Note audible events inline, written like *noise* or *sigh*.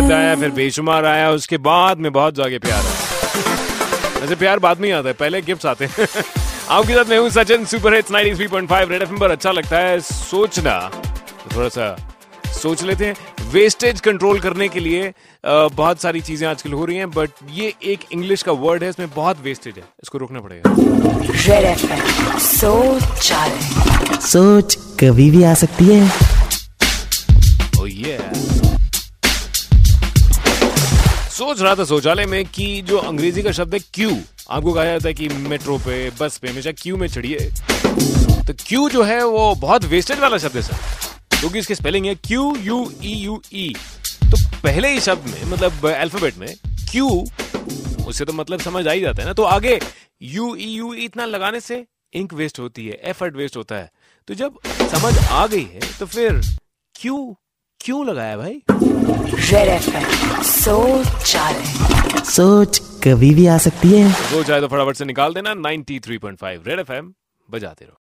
बेहद आया फिर बेशुमार आया उसके बाद में बहुत जागे प्यार आया वैसे प्यार बाद में ही आता है पहले गिफ्ट्स आते हैं। *laughs* आपके साथ मैं हूँ Sachin super hits 93.5 red FM पर अच्छा लगता है। सोचना तो थोड़ा सा सोच लेते हैं। वेस्टेज कंट्रोल करने के लिए बहुत सारी चीज़ें आजकल हो रही हैं बट ये एक इंग्लिश का वर्ड है इसमें बहुत वेस्टेज है। इसको रोकना पड़ेगा। सोच सोच कभी भी आ सकती है। Oh yeah. सोच रहा था शौचालय में कि जो अंग्रेज़ी का शब्द है क्यू, आपको कहा जाता है कि मेट्रो पे, बस पे, हमेशा क्यू में चढ़िए। तो क्यू जो है वो बहुत वेस्टेज वाला शब्द है, सर। क्योंकि इसकी स्पेलिंग है Q, U, E U, E. तो पहले ही शब्द में मतलब अल्फ़ाबेट में, क्यू, उससे तो मतलब समझ आ ही जाता है ना। तो आगे, यू, ई यू, ई इतना लगाने से इंक वेस्ट होती है एफर्ट वेस्ट होता है। तो जब समझ आ गई है तो फिर क्यू, क्यों लगाया भाई? सोच कभी भी आ सकती है। वो चाहे तो फटाफट से निकाल देना। 93.5 रेड एफएम बजाते रहो।